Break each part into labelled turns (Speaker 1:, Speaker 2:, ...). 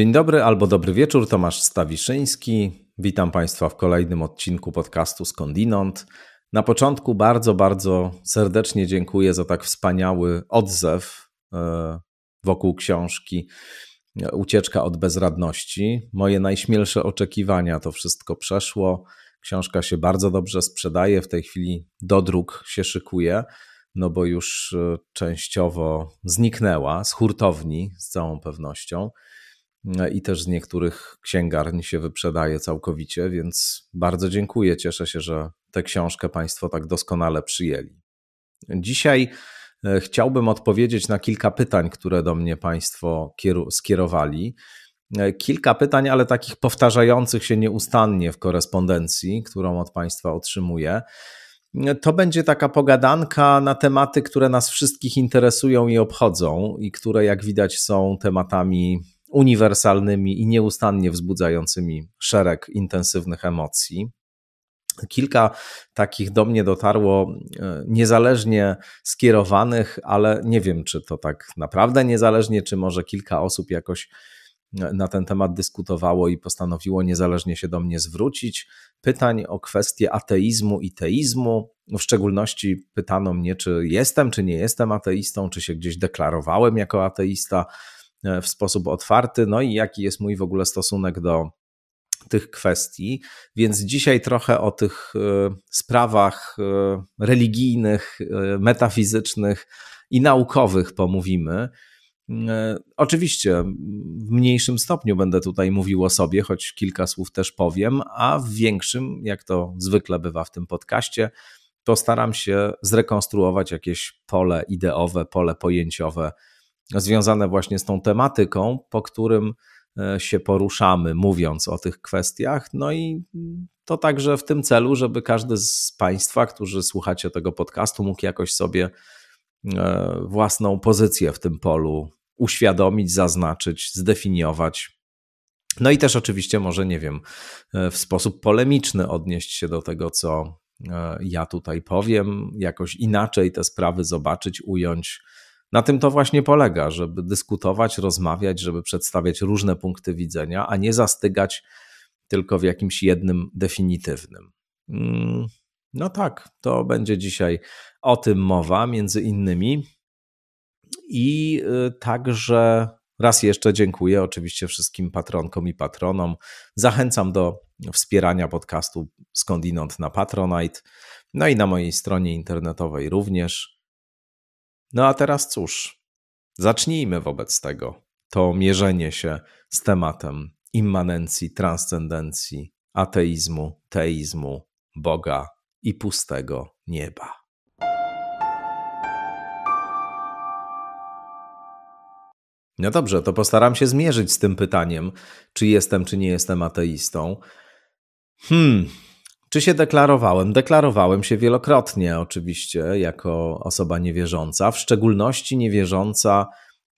Speaker 1: Dzień dobry albo dobry wieczór, Tomasz Stawiszyński. Witam Państwa w kolejnym odcinku podcastu Skądinąd. Na początku bardzo, bardzo serdecznie dziękuję za tak wspaniały odzew e, wokół książki Ucieczka od bezradności. Moje najśmielsze oczekiwania to wszystko przeszło. Książka się bardzo dobrze sprzedaje, w tej chwili do druk się szykuje, no bo już e, częściowo zniknęła z hurtowni z całą pewnością i też z niektórych księgarni się wyprzedaje całkowicie, więc bardzo dziękuję. Cieszę się, że tę książkę Państwo tak doskonale przyjęli. Dzisiaj e, chciałbym odpowiedzieć na kilka pytań, które do mnie Państwo skierowali. E, kilka pytań, ale takich powtarzających się nieustannie w korespondencji, którą od Państwa otrzymuję. E, to będzie taka pogadanka na tematy, które nas wszystkich interesują i obchodzą, i które, jak widać, są tematami uniwersalnymi i nieustannie wzbudzającymi szereg intensywnych emocji. Kilka takich do mnie dotarło e, niezależnie skierowanych, ale nie wiem, czy to tak naprawdę niezależnie, czy może kilka osób jakoś e, na ten temat dyskutowało i postanowiło niezależnie się do mnie zwrócić. Pytań o kwestię ateizmu i teizmu. W szczególności pytano mnie, czy jestem, czy nie jestem ateistą, czy się gdzieś deklarowałem jako ateista w sposób otwarty, no i jaki jest mój w ogóle stosunek do tych kwestii. Więc dzisiaj trochę o tych e, sprawach e, religijnych, metafizycznych i naukowych pomówimy. Oczywiście w mniejszym stopniu będę tutaj mówił o sobie, choć kilka słów też powiem, a w większym, jak to zwykle bywa w tym podcaście, postaram się zrekonstruować jakieś pole ideowe, pole pojęciowe związane właśnie z tą tematyką, po którym e, się poruszamy, mówiąc o tych kwestiach. No i to także w tym celu, żeby każdy z Państwa, którzy słuchacie tego podcastu, mógł jakoś sobie e, własną pozycję w tym polu uświadomić, zaznaczyć, zdefiniować. No i też oczywiście może, nie wiem, e, w sposób polemiczny odnieść się do tego, co ja tutaj powiem, jakoś inaczej te sprawy zobaczyć, ująć na tym to właśnie polega, żeby dyskutować, rozmawiać, żeby przedstawiać różne punkty widzenia, a nie zastygać tylko w jakimś jednym definitywnym. Mm, no tak, to będzie dzisiaj o tym mowa, między innymi. I y, także raz jeszcze dziękuję oczywiście wszystkim patronkom i patronom. Zachęcam do wspierania podcastu skądinąd na Patronite, no i na mojej stronie internetowej również. No a teraz cóż, zacznijmy wobec tego to mierzenie się z tematem immanencji, transcendencji, ateizmu, teizmu, Boga i pustego nieba. No dobrze, to postaram się zmierzyć z tym pytaniem, czy jestem, czy nie jestem ateistą. Hmm, czy się deklarowałem? Deklarowałem się wielokrotnie, oczywiście, jako osoba niewierząca, w szczególności niewierząca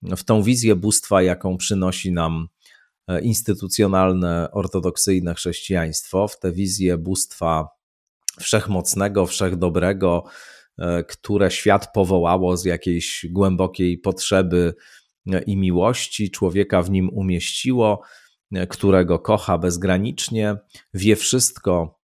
Speaker 1: w tą wizję bóstwa, jaką przynosi nam e, instytucjonalne, ortodoksyjne chrześcijaństwo, w tę wizję bóstwa wszechmocnego, wszechdobrego, e, które świat powołało z jakiejś głębokiej potrzeby e, i miłości, człowieka w nim umieściło, którego kocha bezgranicznie, wie wszystko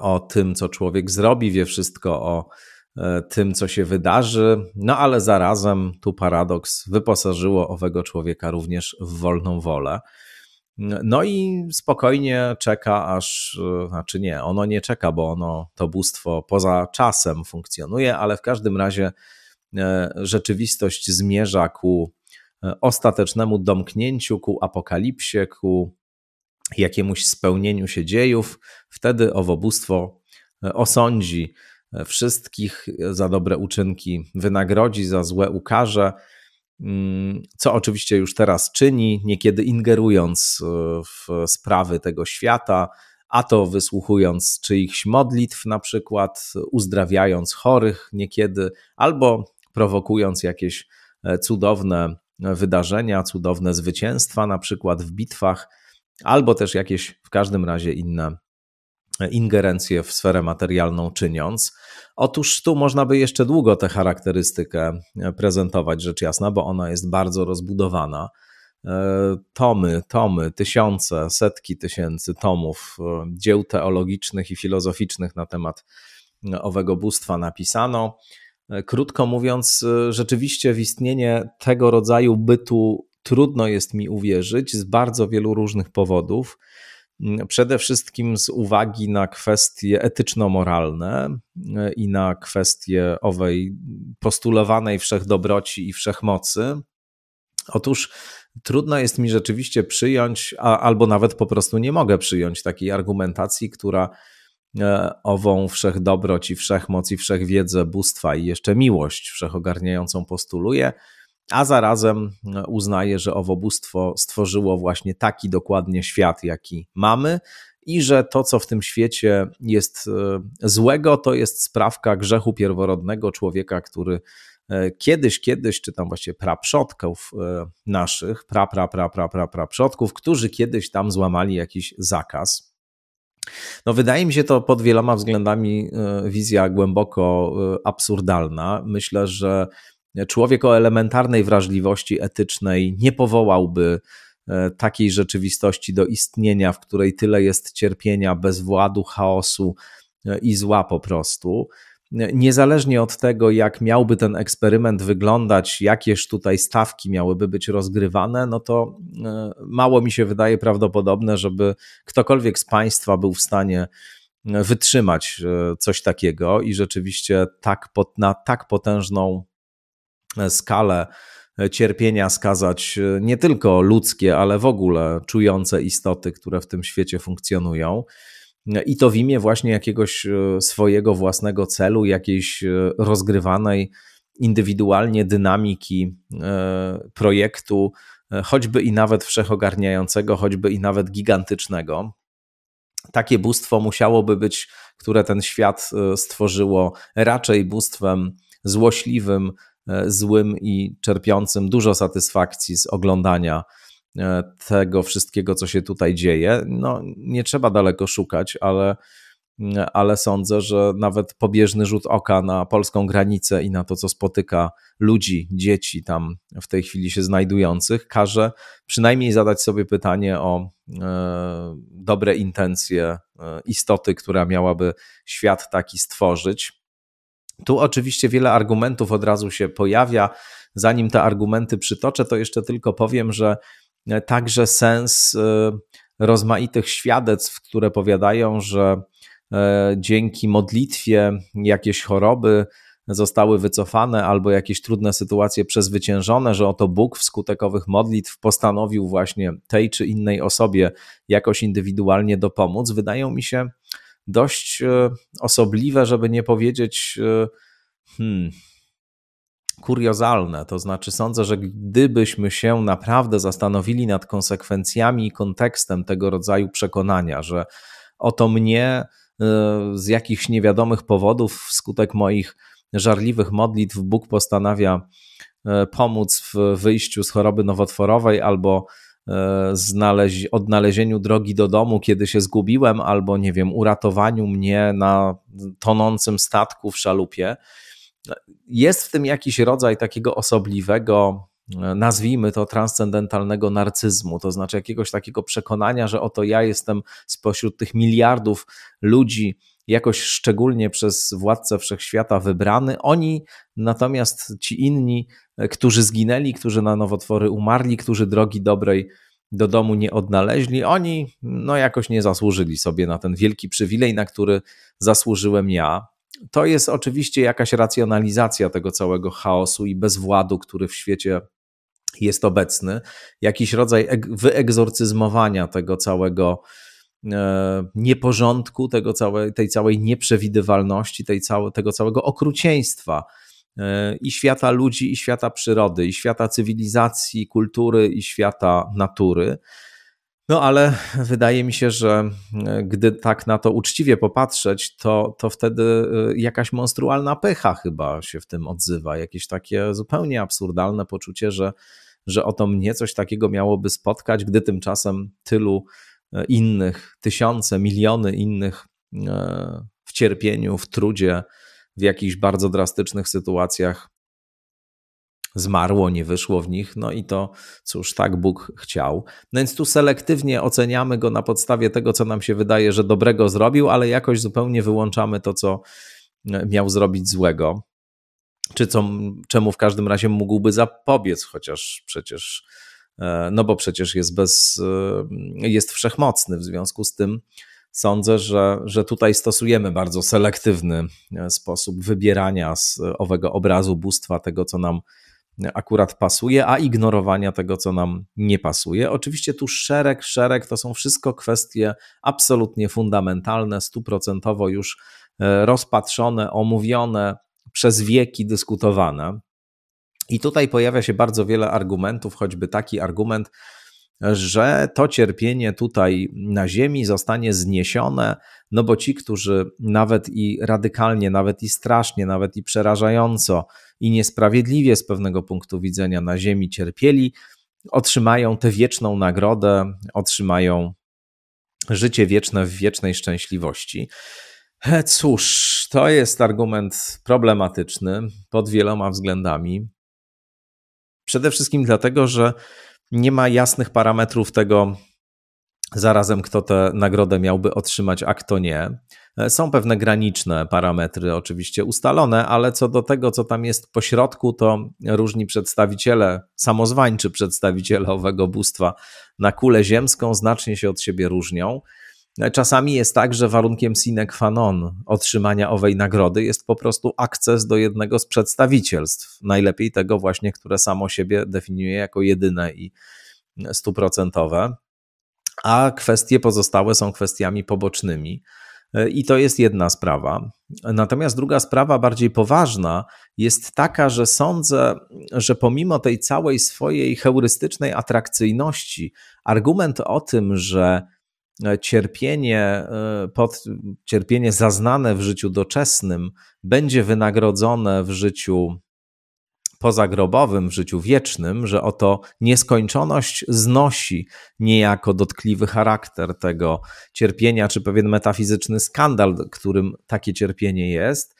Speaker 1: o tym, co człowiek zrobi, wie wszystko o e, tym, co się wydarzy, no ale zarazem tu paradoks wyposażyło owego człowieka również w wolną wolę. No i spokojnie czeka, aż, e, znaczy nie, ono nie czeka, bo ono, to bóstwo poza czasem funkcjonuje, ale w każdym razie rzeczywistość zmierza ku ostatecznemu domknięciu, ku apokalipsie, ku jakiemuś spełnieniu się dziejów, wtedy owobóstwo e, osądzi e, wszystkich za dobre uczynki, wynagrodzi, za złe ukarze, mm, co oczywiście już teraz czyni, niekiedy ingerując e, w sprawy tego świata, a to wysłuchując czyichś modlitw, na przykład uzdrawiając chorych niekiedy, albo prowokując jakieś cudowne wydarzenia, cudowne zwycięstwa, na przykład w bitwach albo też jakieś w każdym razie inne ingerencje w sferę materialną czyniąc. Otóż tu można by jeszcze długo tę charakterystykę prezentować, rzecz jasna, bo ona jest bardzo rozbudowana. tomy, tomy, tysiące, setki tysięcy tomów dzieł teologicznych i filozoficznych na temat owego bóstwa napisano. Krótko mówiąc, rzeczywiście w istnienie tego rodzaju bytu trudno jest mi uwierzyć z bardzo wielu różnych powodów. Przede wszystkim z uwagi na kwestie etyczno-moralne i na kwestie owej postulowanej wszechdobroci i wszechmocy. Otóż trudno jest mi rzeczywiście przyjąć, a, albo nawet po prostu nie mogę przyjąć takiej argumentacji, która e, ową wszechdobroć i wszechmoc i wszechwiedzę bóstwa i jeszcze miłość wszechogarniającą postuluje, a zarazem e, uznaje, że owo bóstwo stworzyło właśnie taki dokładnie świat, jaki mamy i że to, co w tym świecie jest e, złego, to jest sprawka grzechu pierworodnego człowieka, który e, kiedyś, kiedyś, czy tam właściwie praprzodków naszych, pra, pra, pra, pra, pra, pra przodków, którzy kiedyś tam złamali jakiś zakaz. No, wydaje mi się to pod wieloma względami wizja głęboko absurdalna. Myślę, że człowiek o elementarnej wrażliwości etycznej nie powołałby e, takiej rzeczywistości do istnienia, w której tyle jest cierpienia, bezwładu, chaosu e, i zła po prostu. Niezależnie od tego, jak miałby ten eksperyment wyglądać, jakież tutaj stawki miałyby być rozgrywane, no to e, mało mi się wydaje prawdopodobne, żeby ktokolwiek z Państwa był w stanie wytrzymać coś takiego i rzeczywiście tak, na tak potężną skalę cierpienia skazać e, nie tylko ludzkie, ale w ogóle czujące istoty, które w tym świecie funkcjonują. I to w imię właśnie jakiegoś e, swojego własnego celu, jakiejś e, rozgrywanej indywidualnie dynamiki projektu, choćby i nawet wszechogarniającego, choćby i nawet gigantycznego. Takie bóstwo musiałoby być, które ten świat stworzyło, raczej bóstwem złośliwym, złym i czerpiącym dużo satysfakcji z oglądania e, tego wszystkiego, co się tutaj dzieje. No, nie trzeba daleko szukać, ale, ale sądzę, że nawet pobieżny rzut oka na polską granicę i na to, co spotyka ludzi, dzieci tam w tej chwili się znajdujących, każe przynajmniej zadać sobie pytanie o e, dobre intencje e, istoty, która miałaby świat taki stworzyć. Tu oczywiście wiele argumentów od razu się pojawia. Zanim te argumenty przytoczę, to jeszcze tylko powiem, że e, także sens e, rozmaitych świadectw, które powiadają, że e, dzięki modlitwie jakieś choroby zostały wycofane albo jakieś trudne sytuacje przezwyciężone, że oto Bóg wskutek owych modlitw postanowił właśnie tej czy innej osobie jakoś indywidualnie dopomóc, wydają mi się dość e, osobliwe, żeby nie powiedzieć e, hmm, kuriozalne. To znaczy, sądzę, że gdybyśmy się naprawdę zastanowili nad konsekwencjami i kontekstem tego rodzaju przekonania, że oto mnie e, z jakichś niewiadomych powodów, wskutek moich żarliwych modlitw, Bóg postanawia pomóc w wyjściu z choroby nowotworowej albo E, znaleźć, odnalezieniu drogi do domu, kiedy się zgubiłem, albo nie wiem, uratowaniu mnie na tonącym statku w szalupie. Jest w tym jakiś rodzaj takiego osobliwego, e, nazwijmy to transcendentalnego narcyzmu, to znaczy jakiegoś takiego przekonania, że oto ja jestem spośród tych miliardów ludzi, jakoś szczególnie przez władcę wszechświata wybrany. Oni natomiast ci inni, e, którzy zginęli, którzy na nowotwory umarli, którzy drogi dobrej do domu nie odnaleźli, oni no jakoś nie zasłużyli sobie na ten wielki przywilej, na który zasłużyłem ja. To jest oczywiście jakaś racjonalizacja tego całego chaosu i bezwładu, który w świecie jest obecny, jakiś rodzaj wyegzorcyzmowania tego całego nieporządku, tego całej, tej całej nieprzewidywalności, tej całe, tego całego okrucieństwa e, i świata ludzi, i świata przyrody, i świata cywilizacji, kultury, i świata natury. No ale wydaje mi się, że e, gdy tak na to uczciwie popatrzeć, to, to wtedy jakaś monstrualna pycha chyba się w tym odzywa, jakieś takie zupełnie absurdalne poczucie, że, że oto mnie coś takiego miałoby spotkać, gdy tymczasem tylu E, innych, tysiące, miliony innych e, w cierpieniu, w trudzie, w jakichś bardzo drastycznych sytuacjach zmarło, nie wyszło w nich, no i to cóż, tak Bóg chciał. No więc tu selektywnie oceniamy go na podstawie tego, co nam się wydaje, że dobrego zrobił, ale jakoś zupełnie wyłączamy to, co e, miał zrobić złego. Czy co, czemu w każdym razie mógłby zapobiec, chociaż przecież, e, no bo przecież jest bez, e, jest wszechmocny, w związku z tym sądzę, że, że tutaj stosujemy bardzo selektywny sposób wybierania z owego obrazu bóstwa, tego co nam akurat pasuje, a ignorowania tego, co nam nie pasuje. Oczywiście tu szereg, szereg to są wszystko kwestie absolutnie fundamentalne, stuprocentowo już e, rozpatrzone, omówione, przez wieki dyskutowane. I tutaj pojawia się bardzo wiele argumentów, choćby taki argument, że to cierpienie tutaj na Ziemi zostanie zniesione, no bo ci, którzy nawet i radykalnie, nawet i strasznie, nawet i przerażająco i niesprawiedliwie z pewnego punktu widzenia na Ziemi cierpieli, otrzymają tę wieczną nagrodę, otrzymają życie wieczne w wiecznej szczęśliwości. Cóż, to jest argument problematyczny pod wieloma względami. Przede wszystkim dlatego, że nie ma jasnych parametrów tego, zarazem kto tę nagrodę miałby otrzymać, a kto nie. Są pewne graniczne parametry, oczywiście ustalone, ale co do tego, co tam jest po środku, to różni przedstawiciele, samozwańczy przedstawiciele owego bóstwa na kulę ziemską znacznie się od siebie różnią. Czasami jest tak, że warunkiem sine qua non otrzymania owej nagrody jest po prostu akces do jednego z przedstawicielstw, najlepiej tego właśnie, które samo siebie definiuje jako jedyne i stuprocentowe, a kwestie pozostałe są kwestiami pobocznymi. I to jest jedna sprawa. Natomiast druga sprawa, bardziej poważna, jest taka, że sądzę, że pomimo tej całej swojej heurystycznej atrakcyjności, argument o tym, że cierpienie, e, pod, cierpienie zaznane w życiu doczesnym będzie wynagrodzone w życiu pozagrobowym, w życiu wiecznym, że oto nieskończoność znosi niejako dotkliwy charakter tego cierpienia, czy pewien metafizyczny skandal, którym takie cierpienie jest,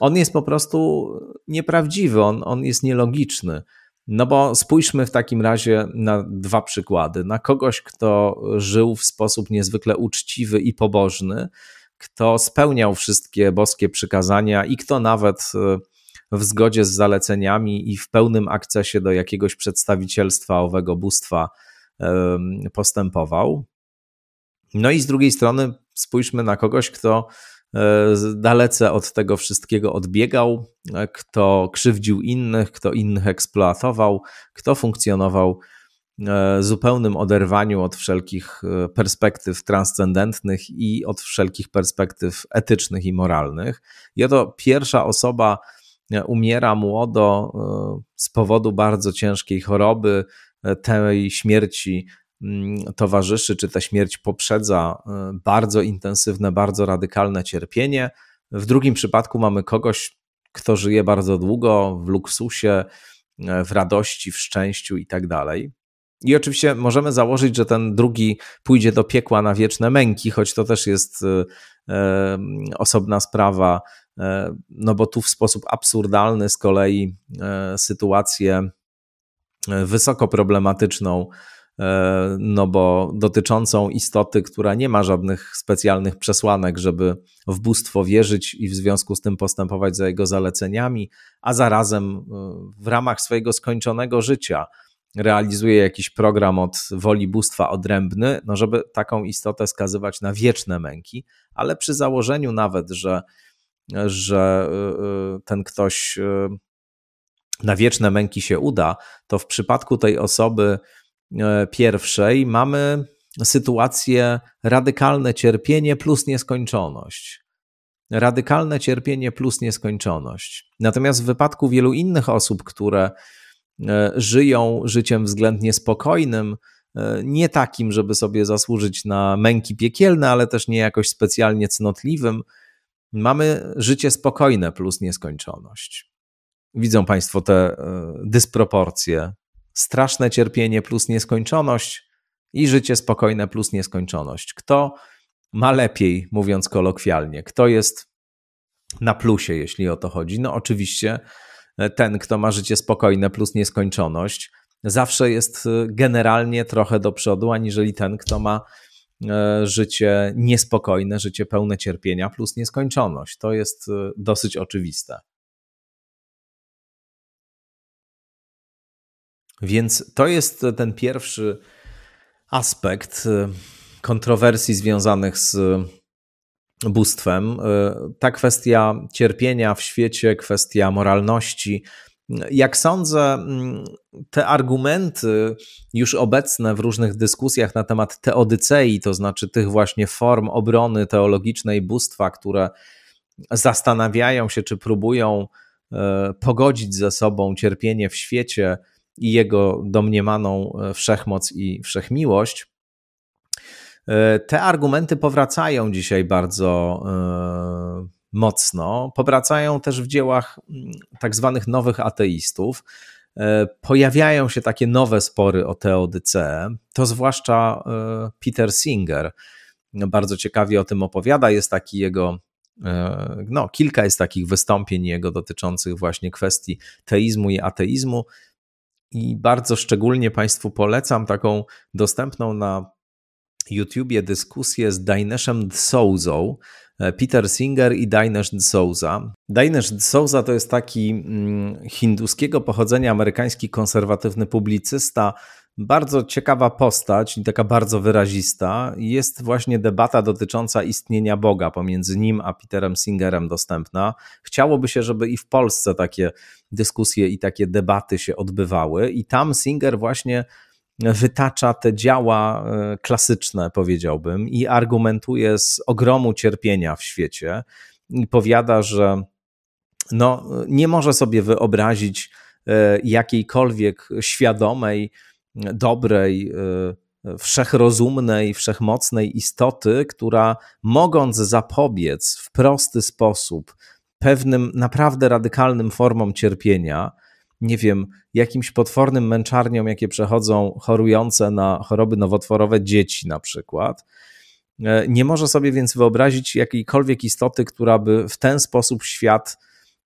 Speaker 1: on jest po prostu nieprawdziwy, on, on jest nielogiczny. No bo spójrzmy w takim razie na dwa przykłady. Na kogoś, kto żył w sposób niezwykle uczciwy i pobożny, kto spełniał wszystkie boskie przykazania i kto nawet e, w zgodzie z zaleceniami i w pełnym akcesie do jakiegoś przedstawicielstwa owego bóstwa postępował. No i z drugiej strony spójrzmy na kogoś, kto E, dalece od tego wszystkiego odbiegał, e, kto krzywdził innych, kto innych eksploatował, kto funkcjonował e, zupełnym oderwaniu od wszelkich perspektyw transcendentnych i od wszelkich perspektyw etycznych i moralnych. I oto pierwsza osoba umiera młodo z powodu bardzo ciężkiej choroby. Tej śmierci towarzyszy, czy ta śmierć poprzedza e, bardzo intensywne, bardzo radykalne cierpienie. W drugim przypadku mamy kogoś, kto żyje bardzo długo w luksusie, e, w radości, w szczęściu i tak dalej. I oczywiście możemy założyć, że ten drugi pójdzie do piekła na wieczne męki, choć to też jest e, osobna sprawa, no bo tu w sposób absurdalny z kolei sytuację wysoko problematyczną no bo dotyczącą istoty, która nie ma żadnych specjalnych przesłanek, żeby w bóstwo wierzyć i w związku z tym postępować za jego zaleceniami, a zarazem e, w ramach swojego skończonego życia realizuje jakiś program od woli bóstwa odrębny, no żeby taką istotę skazywać na wieczne męki, ale przy założeniu nawet, że, że e, ten ktoś na wieczne męki się uda, to w przypadku tej osoby E, pierwszej mamy sytuację radykalne cierpienie plus nieskończoność. Radykalne cierpienie plus nieskończoność. Natomiast w wypadku wielu innych osób, które e, żyją życiem względnie spokojnym, e, nie takim, żeby sobie zasłużyć na męki piekielne, ale też nie jakoś specjalnie cnotliwym, mamy życie spokojne plus nieskończoność. Widzą Państwo te dysproporcje straszne cierpienie plus nieskończoność i życie spokojne plus nieskończoność. Kto ma lepiej, mówiąc kolokwialnie? Kto jest na plusie, jeśli o to chodzi? No oczywiście ten, kto ma życie spokojne plus nieskończoność, zawsze jest generalnie trochę do przodu, aniżeli ten, kto ma życie niespokojne, życie pełne cierpienia plus nieskończoność. To jest dosyć oczywiste. Więc to jest ten pierwszy aspekt y, kontrowersji związanych z bóstwem. Y, ta kwestia cierpienia w świecie, kwestia moralności. Jak sądzę, mm, te argumenty już obecne w różnych dyskusjach na temat teodycei, to znaczy tych właśnie form obrony teologicznej bóstwa, które zastanawiają się, czy próbują y, pogodzić ze sobą cierpienie w świecie i jego domniemaną e, wszechmoc i wszechmiłość. E, te argumenty powracają dzisiaj bardzo e, mocno. Powracają też w dziełach mm, tak zwanych nowych ateistów. Pojawiają się takie nowe spory o teodyceę. To zwłaszcza Peter Singer bardzo ciekawie o tym opowiada. Jest taki jego no, kilka jest takich wystąpień jego dotyczących właśnie kwestii teizmu i ateizmu i bardzo szczególnie Państwu polecam taką dostępną na YouTubie dyskusję z Dineshem D'Souzą, e, Peter Singer i Dinesh D'Souza. Dinesh D'Souza to jest taki mm, hinduskiego pochodzenia amerykański konserwatywny publicysta, bardzo ciekawa postać i taka bardzo wyrazista. Jest właśnie debata dotycząca istnienia Boga pomiędzy nim a Peterem Singerem dostępna. Chciałoby się, żeby i w Polsce takie dyskusje i takie debaty się odbywały, i tam Singer właśnie wytacza te działa e, klasyczne, powiedziałbym, i argumentuje z ogromu cierpienia w świecie i powiada, że no, nie może sobie wyobrazić e, jakiejkolwiek świadomej, dobrej, e, wszechrozumnej, wszechmocnej istoty, która mogąc zapobiec w prosty sposób pewnym naprawdę radykalnym formom cierpienia, nie wiem, jakimś potwornym męczarniom, jakie przechodzą chorujące na choroby nowotworowe dzieci na przykład. E, nie może sobie więc wyobrazić jakiejkolwiek istoty, która by w ten sposób świat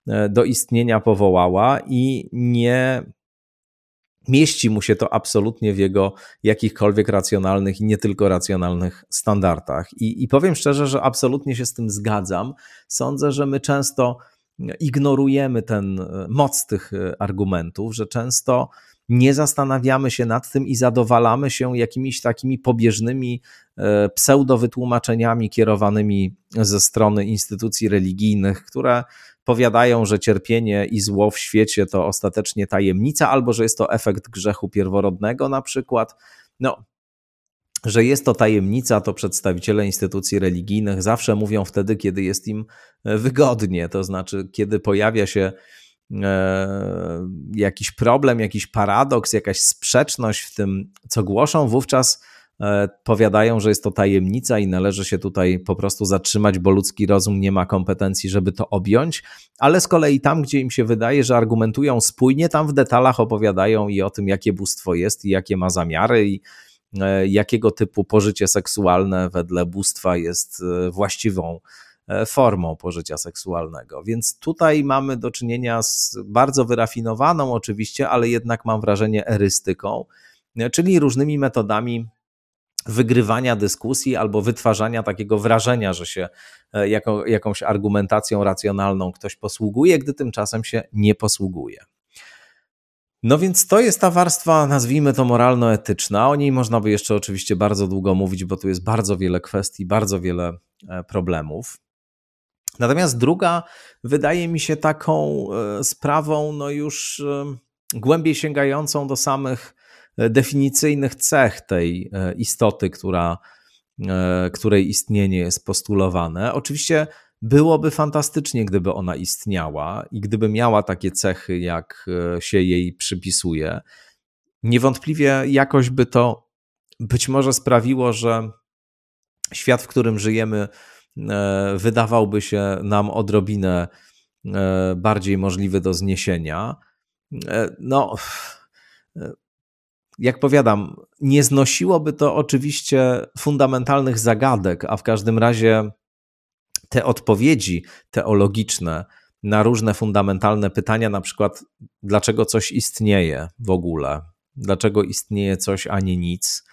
Speaker 1: e, do istnienia powołała i nie mieści mu się to absolutnie w jego jakichkolwiek racjonalnych i nie tylko racjonalnych standardach. I, I powiem szczerze, że absolutnie się z tym zgadzam. Sądzę, że my często ignorujemy ten e, moc tych e, argumentów, że często nie zastanawiamy się nad tym i zadowalamy się jakimiś takimi pobieżnymi e, pseudowytłumaczeniami kierowanymi ze strony instytucji religijnych, które powiadają, że cierpienie i zło w świecie to ostatecznie tajemnica, albo że jest to efekt grzechu pierworodnego, na przykład. No, że jest to tajemnica, to przedstawiciele instytucji religijnych zawsze mówią wtedy, kiedy jest im e, wygodnie, to znaczy, kiedy pojawia się e, jakiś problem, jakiś paradoks, jakaś sprzeczność w tym, co głoszą, wówczas powiadają, że jest to tajemnica i należy się tutaj po prostu zatrzymać, bo ludzki rozum nie ma kompetencji, żeby to objąć, ale z kolei tam, gdzie im się wydaje, że argumentują spójnie, tam w detalach opowiadają i o tym, jakie bóstwo jest i jakie ma zamiary i e, jakiego typu pożycie seksualne wedle bóstwa jest e, właściwą formą pożycia seksualnego. Więc tutaj mamy do czynienia z bardzo wyrafinowaną, oczywiście, ale jednak mam wrażenie erystyką, czyli różnymi metodami wygrywania dyskusji albo wytwarzania takiego wrażenia, że się e, jako, jakąś argumentacją racjonalną ktoś posługuje, gdy tymczasem się nie posługuje. No więc to jest ta warstwa, nazwijmy to moralno-etyczna. O niej można by jeszcze oczywiście bardzo długo mówić, bo tu jest bardzo wiele kwestii, bardzo wiele e, problemów. Natomiast druga wydaje mi się taką e, sprawą, no już głębiej sięgającą do samych definicyjnych cech tej e, istoty, która, e, której istnienie jest postulowane. Oczywiście byłoby fantastycznie, gdyby ona istniała i gdyby miała takie cechy, jak e, się jej przypisuje. Niewątpliwie jakoś by to być może sprawiło, że świat, w którym żyjemy, wydawałby się nam odrobinę bardziej możliwy do zniesienia. No, jak powiadam, nie znosiłoby to oczywiście fundamentalnych zagadek, a w każdym razie te odpowiedzi teologiczne na różne fundamentalne pytania, na przykład dlaczego coś istnieje w ogóle, dlaczego istnieje coś, a nie nic,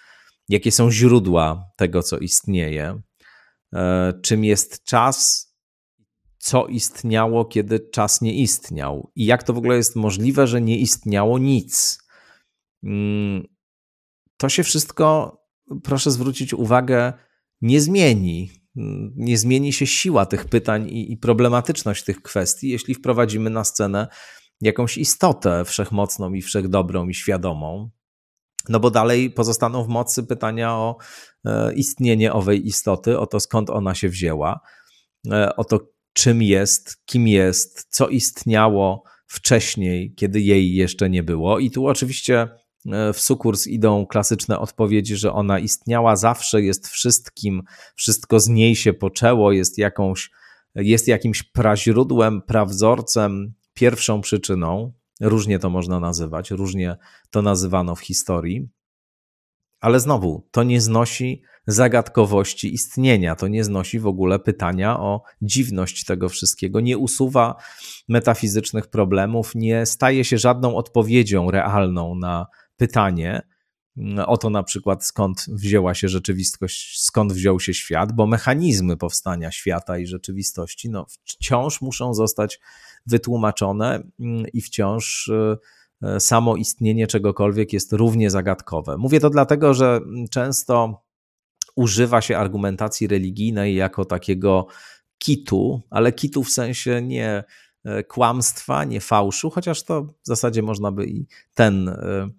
Speaker 1: jakie są źródła tego, co istnieje, e, czym jest czas, co istniało, kiedy czas nie istniał i jak to w ogóle jest możliwe, że nie istniało nic. Mm, to się wszystko, proszę zwrócić uwagę, nie zmieni. Nie zmieni się siła tych pytań i, i problematyczność tych kwestii, jeśli wprowadzimy na scenę jakąś istotę wszechmocną i wszechdobrą i świadomą. No bo dalej pozostaną w mocy pytania o e, istnienie owej istoty, o to skąd ona się wzięła, e, o to czym jest, kim jest, co istniało wcześniej, kiedy jej jeszcze nie było. I tu oczywiście w sukurs idą klasyczne odpowiedzi, że ona istniała zawsze, jest wszystkim, wszystko z niej się poczęło, jest jakąś, jest jakimś praźródłem, prawzorcem, pierwszą przyczyną. Różnie to można nazywać, różnie to nazywano w historii. Ale znowu, to nie znosi zagadkowości istnienia, to nie znosi w ogóle pytania o dziwność tego wszystkiego, nie usuwa metafizycznych problemów, nie staje się żadną odpowiedzią realną na pytanie mm, o to na przykład, skąd wzięła się rzeczywistość, skąd wziął się świat, bo mechanizmy powstania świata i rzeczywistości no, wciąż muszą zostać wytłumaczone mm, i wciąż y, y, samo istnienie czegokolwiek jest równie zagadkowe. Mówię to dlatego, że mm, często używa się argumentacji religijnej jako takiego kitu, ale kitu w sensie nie e, kłamstwa, nie fałszu, chociaż to w zasadzie można by i ten E,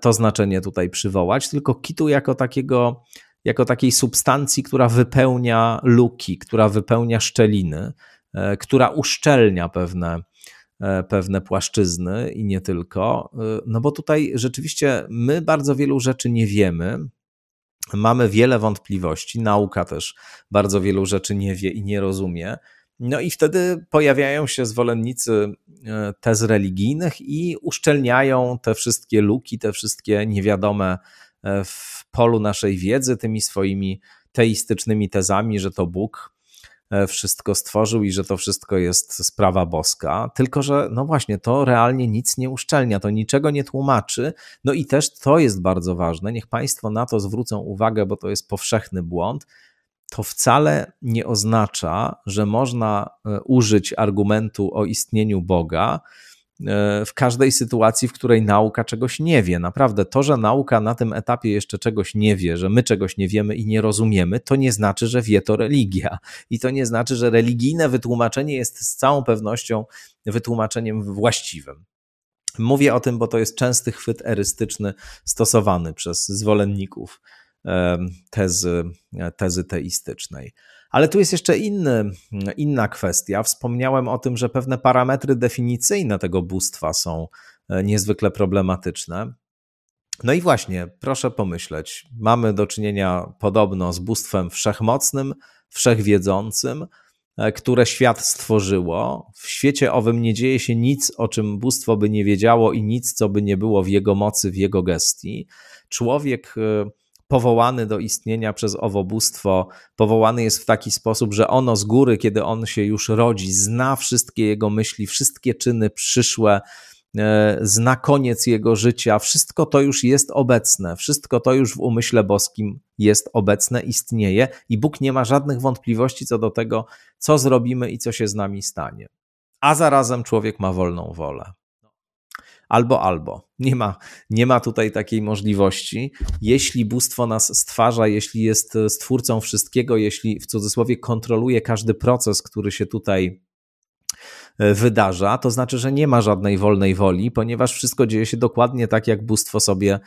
Speaker 1: to znaczenie tutaj przywołać, tylko kitu jako takiego, jako takiej substancji, która wypełnia luki, która wypełnia szczeliny, e, która uszczelnia pewne, e, pewne płaszczyzny i nie tylko. No bo tutaj rzeczywiście my bardzo wielu rzeczy nie wiemy. Mamy wiele wątpliwości, nauka też bardzo wielu rzeczy nie wie i nie rozumie. No i wtedy pojawiają się zwolennicy e, tez religijnych i uszczelniają te wszystkie luki, te wszystkie niewiadome e, w polu naszej wiedzy tymi swoimi teistycznymi tezami, że to Bóg e, wszystko stworzył i że to wszystko jest sprawa boska. Tylko, że no właśnie, to realnie nic nie uszczelnia, to niczego nie tłumaczy. No i też to jest bardzo ważne. Niech Państwo na to zwrócą uwagę, bo to jest powszechny błąd to wcale nie oznacza, że można e, użyć argumentu o istnieniu Boga e, w każdej sytuacji, w której nauka czegoś nie wie. Naprawdę, to, że nauka na tym etapie jeszcze czegoś nie wie, że my czegoś nie wiemy i nie rozumiemy, to nie znaczy, że wie to religia. I to nie znaczy, że religijne wytłumaczenie jest z całą pewnością wytłumaczeniem właściwym. Mówię o tym, bo to jest częsty chwyt erystyczny stosowany przez zwolenników tezy, tezy teistycznej. Ale tu jest jeszcze inny, inna kwestia. Wspomniałem o tym, że pewne parametry definicyjne tego bóstwa są e, niezwykle problematyczne. No i właśnie, proszę pomyśleć, mamy do czynienia podobno z bóstwem wszechmocnym, wszechwiedzącym, e, które świat stworzyło. W świecie owym nie dzieje się nic, o czym bóstwo by nie wiedziało i nic, co by nie było w jego mocy, w jego gestii. Człowiek e, powołany do istnienia przez owo bóstwo, powołany jest w taki sposób, że ono z góry, kiedy on się już rodzi, zna wszystkie jego myśli, wszystkie czyny przyszłe, e, zna koniec jego życia, wszystko to już jest obecne, wszystko to już w umyśle boskim jest obecne, istnieje i Bóg nie ma żadnych wątpliwości co do tego, co zrobimy i co się z nami stanie. A zarazem człowiek ma wolną wolę albo albo. Nie ma, nie ma tutaj takiej możliwości. Jeśli bóstwo nas stwarza, jeśli jest stwórcą wszystkiego, jeśli w cudzysłowie kontroluje każdy proces, który się tutaj e, wydarza, to znaczy, że nie ma żadnej wolnej woli, ponieważ wszystko dzieje się dokładnie tak, jak bóstwo sobie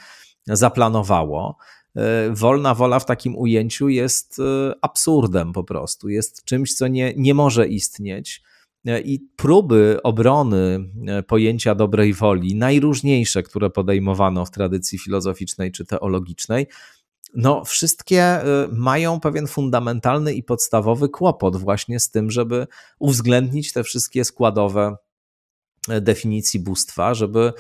Speaker 1: zaplanowało. E, wolna wola w takim ujęciu jest e, absurdem po prostu, jest czymś, co nie, nie może istnieć i próby obrony e, pojęcia dobrej woli, najróżniejsze, które podejmowano w tradycji filozoficznej czy teologicznej, no, wszystkie e, mają pewien fundamentalny i podstawowy kłopot właśnie z tym, żeby uwzględnić te wszystkie składowe definicji bóstwa, żeby,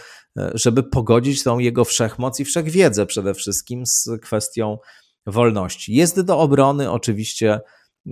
Speaker 1: żeby pogodzić tą jego wszechmoc i wszechwiedzę przede wszystkim z kwestią wolności. Jest do obrony oczywiście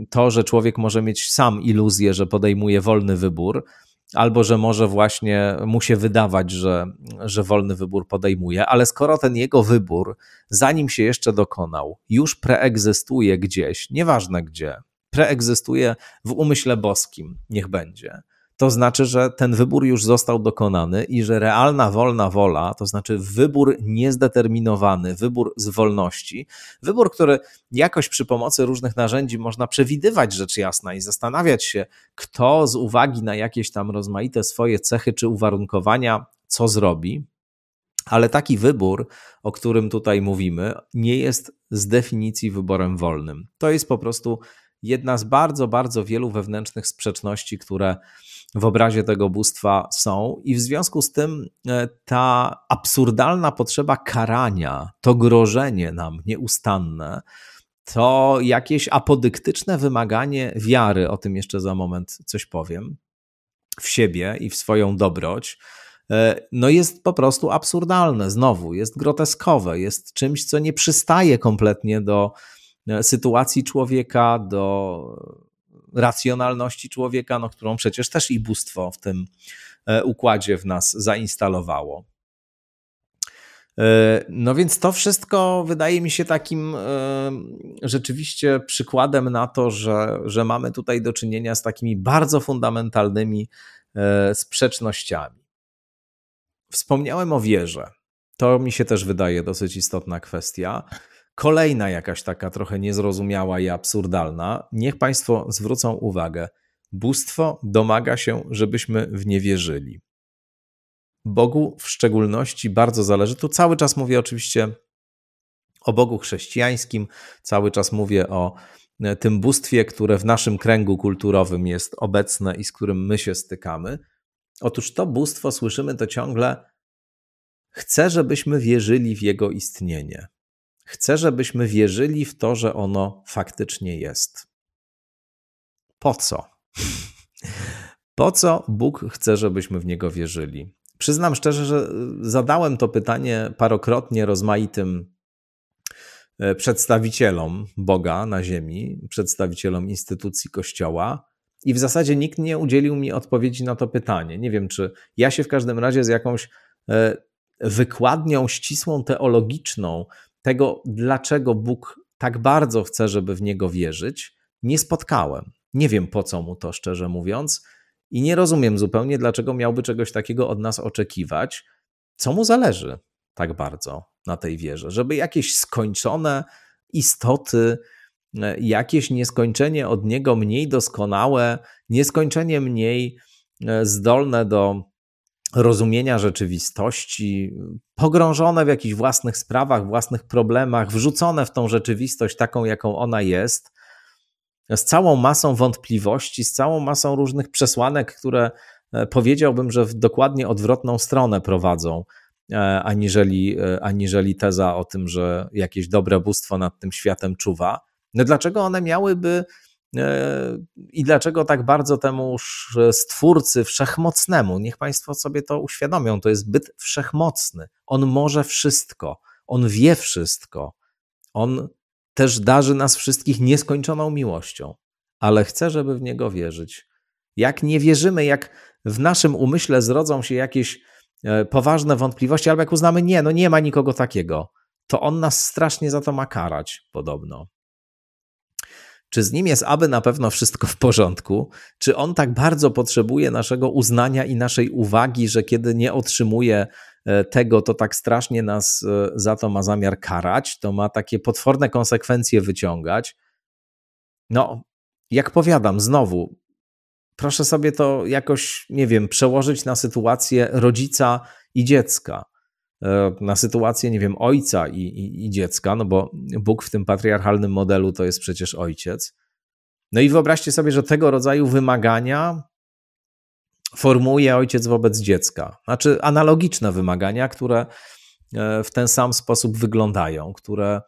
Speaker 1: to, że człowiek może mieć sam iluzję, że podejmuje wolny wybór, albo że może właśnie mu się wydawać, że, że wolny wybór podejmuje, ale skoro ten jego wybór, zanim się jeszcze dokonał, już preegzystuje gdzieś, nieważne gdzie, preegzystuje w umyśle boskim, niech będzie, to znaczy, że ten wybór już został dokonany i że realna wolna wola, to znaczy wybór niezdeterminowany, wybór z wolności, wybór, który jakoś przy pomocy różnych narzędzi można przewidywać rzecz jasna i zastanawiać się, kto z uwagi na jakieś tam rozmaite swoje cechy czy uwarunkowania co zrobi, ale taki wybór, o którym tutaj mówimy, nie jest z definicji wyborem wolnym. To jest po prostu jedna z bardzo, bardzo wielu wewnętrznych sprzeczności, które w obrazie tego bóstwa są, i w związku z tym e, ta absurdalna potrzeba karania, to grożenie nam nieustanne, to jakieś apodyktyczne wymaganie wiary, o tym jeszcze za moment coś powiem, w siebie i w swoją dobroć, e, no jest po prostu absurdalne, znowu, jest groteskowe, jest czymś, co nie przystaje kompletnie do e, sytuacji człowieka, do racjonalności człowieka, no, którą przecież też i bóstwo w tym e, układzie w nas zainstalowało. E, no więc to wszystko wydaje mi się takim e, rzeczywiście przykładem na to, że, że mamy tutaj do czynienia z takimi bardzo fundamentalnymi sprzecznościami. Wspomniałem o wierze. To mi się też wydaje dosyć istotna kwestia. Kolejna jakaś taka trochę niezrozumiała i absurdalna. Niech Państwo zwrócą uwagę. Bóstwo domaga się, żebyśmy w nie wierzyli. Bogu w szczególności bardzo zależy. Tu cały czas mówię oczywiście o Bogu chrześcijańskim, cały czas mówię o e, tym bóstwie, które w naszym kręgu kulturowym jest obecne i z którym my się stykamy. Otóż to bóstwo, słyszymy to ciągle, chce, żebyśmy wierzyli w jego istnienie. Chcę, żebyśmy wierzyli w to, że ono faktycznie jest. Po co? Po co Bóg chce, żebyśmy w niego wierzyli? Przyznam szczerze, że zadałem to pytanie parokrotnie rozmaitym e, przedstawicielom Boga na ziemi, przedstawicielom instytucji Kościoła, i w zasadzie nikt nie udzielił mi odpowiedzi na to pytanie. Nie wiem, czy ja się w każdym razie z jakąś e, wykładnią ścisłą teologiczną tego, dlaczego Bóg tak bardzo chce, żeby w niego wierzyć, nie spotkałem. Nie wiem po co mu to, szczerze mówiąc, i nie rozumiem zupełnie, dlaczego miałby czegoś takiego od nas oczekiwać. Co mu zależy tak bardzo na tej wierze? Żeby jakieś skończone istoty, jakieś nieskończenie od niego mniej doskonałe, nieskończenie mniej e, zdolne do rozumienia rzeczywistości, pogrążone w jakichś własnych sprawach, własnych problemach, wrzucone w tą rzeczywistość taką, jaką ona jest, z całą masą wątpliwości, z całą masą różnych przesłanek, które e, powiedziałbym, że w dokładnie odwrotną stronę prowadzą, e, aniżeli, e, aniżeli teza o tym, że jakieś dobre bóstwo nad tym światem czuwa. No dlaczego one miałyby I dlaczego tak bardzo temu stwórcy wszechmocnemu, niech Państwo sobie to uświadomią, to jest byt wszechmocny. On może wszystko, on wie wszystko. On też darzy nas wszystkich nieskończoną miłością, ale chce, żeby w niego wierzyć. Jak nie wierzymy, jak w naszym umyśle zrodzą się jakieś e, poważne wątpliwości, albo jak uznamy, nie, no nie ma nikogo takiego, to on nas strasznie za to ma karać, podobno. Czy z nim jest aby na pewno wszystko w porządku? Czy on tak bardzo potrzebuje naszego uznania i naszej uwagi, że kiedy nie otrzymuje e, tego, to tak strasznie nas e, za to ma zamiar karać, to ma takie potworne konsekwencje wyciągać? No, jak powiadam, znowu, proszę sobie to jakoś, nie wiem, przełożyć na sytuację rodzica i dziecka. E, na sytuację, nie wiem, ojca i, i, i, dziecka, no bo Bóg w tym patriarchalnym modelu to jest przecież ojciec. No i wyobraźcie sobie, że tego rodzaju wymagania formułuje ojciec wobec dziecka. Znaczy analogiczne wymagania, które e, w ten sam sposób wyglądają, które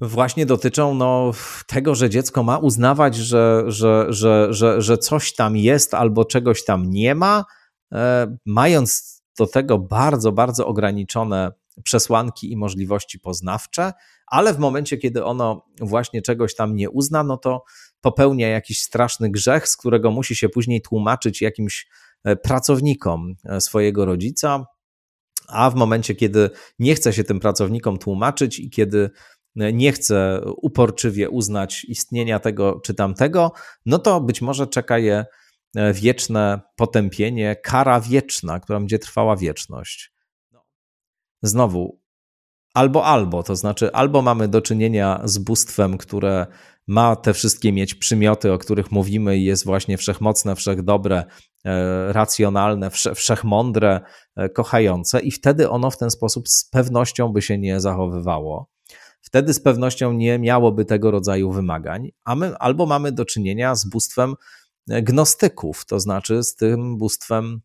Speaker 1: właśnie dotyczą no, tego, że dziecko ma uznawać, że, że, że, że, że coś tam jest albo czegoś tam nie ma, e, mając do tego bardzo, bardzo ograniczone przesłanki i możliwości poznawcze, ale w momencie, kiedy ono właśnie czegoś tam nie uzna, no to popełnia jakiś straszny grzech, z którego musi się później tłumaczyć jakimś e, pracownikom e, swojego rodzica, a w momencie, kiedy nie chce się tym pracownikom tłumaczyć i kiedy e, nie chce uporczywie uznać istnienia tego czy tamtego, no to być może czeka je wieczne potępienie, kara wieczna, która będzie trwała wieczność. Znowu, albo albo, to znaczy albo mamy do czynienia z bóstwem, które ma te wszystkie mieć przymioty, o których mówimy i jest właśnie wszechmocne, wszechdobre, e, racjonalne, wszechmądre, e, kochające i wtedy ono w ten sposób z pewnością by się nie zachowywało. Wtedy z pewnością nie miałoby tego rodzaju wymagań, a my albo mamy do czynienia z bóstwem e, gnostyków, to znaczy z tym bóstwem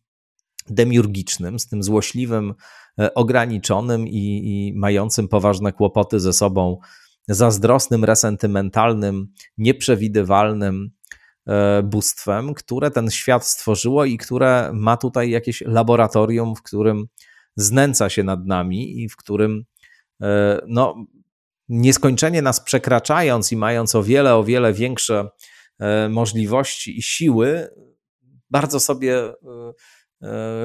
Speaker 1: demiurgicznym, z tym złośliwym, ograniczonym i, i mającym poważne kłopoty ze sobą zazdrosnym, resentymentalnym, nieprzewidywalnym e, bóstwem, które ten świat stworzyło i które ma tutaj jakieś laboratorium, w którym znęca się nad nami i w którym e, no, nieskończenie nas przekraczając i mając o wiele, o wiele większe e, możliwości i siły, bardzo sobie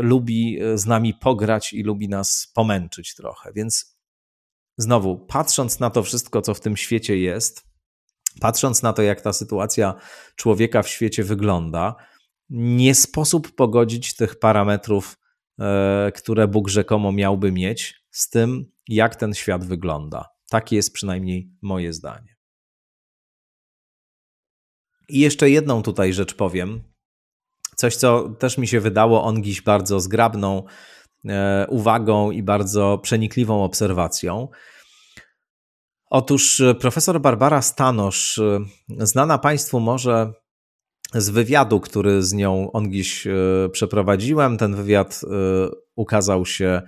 Speaker 1: lubi z nami pograć i lubi nas pomęczyć trochę. Więc znowu, patrząc na to wszystko, co w tym świecie jest, patrząc na to, jak ta sytuacja człowieka w świecie wygląda, nie sposób pogodzić tych parametrów, e, które Bóg rzekomo miałby mieć, z tym, jak ten świat wygląda. Takie jest przynajmniej moje zdanie. I jeszcze jedną tutaj rzecz powiem. Coś, co też mi się wydało ongiś bardzo zgrabną E, uwagą i bardzo przenikliwą obserwacją. Otóż e, profesor Barbara Stanosz, e, znana Państwu może z wywiadu, który z nią ongiś przeprowadziłem. Ten wywiad ukazał się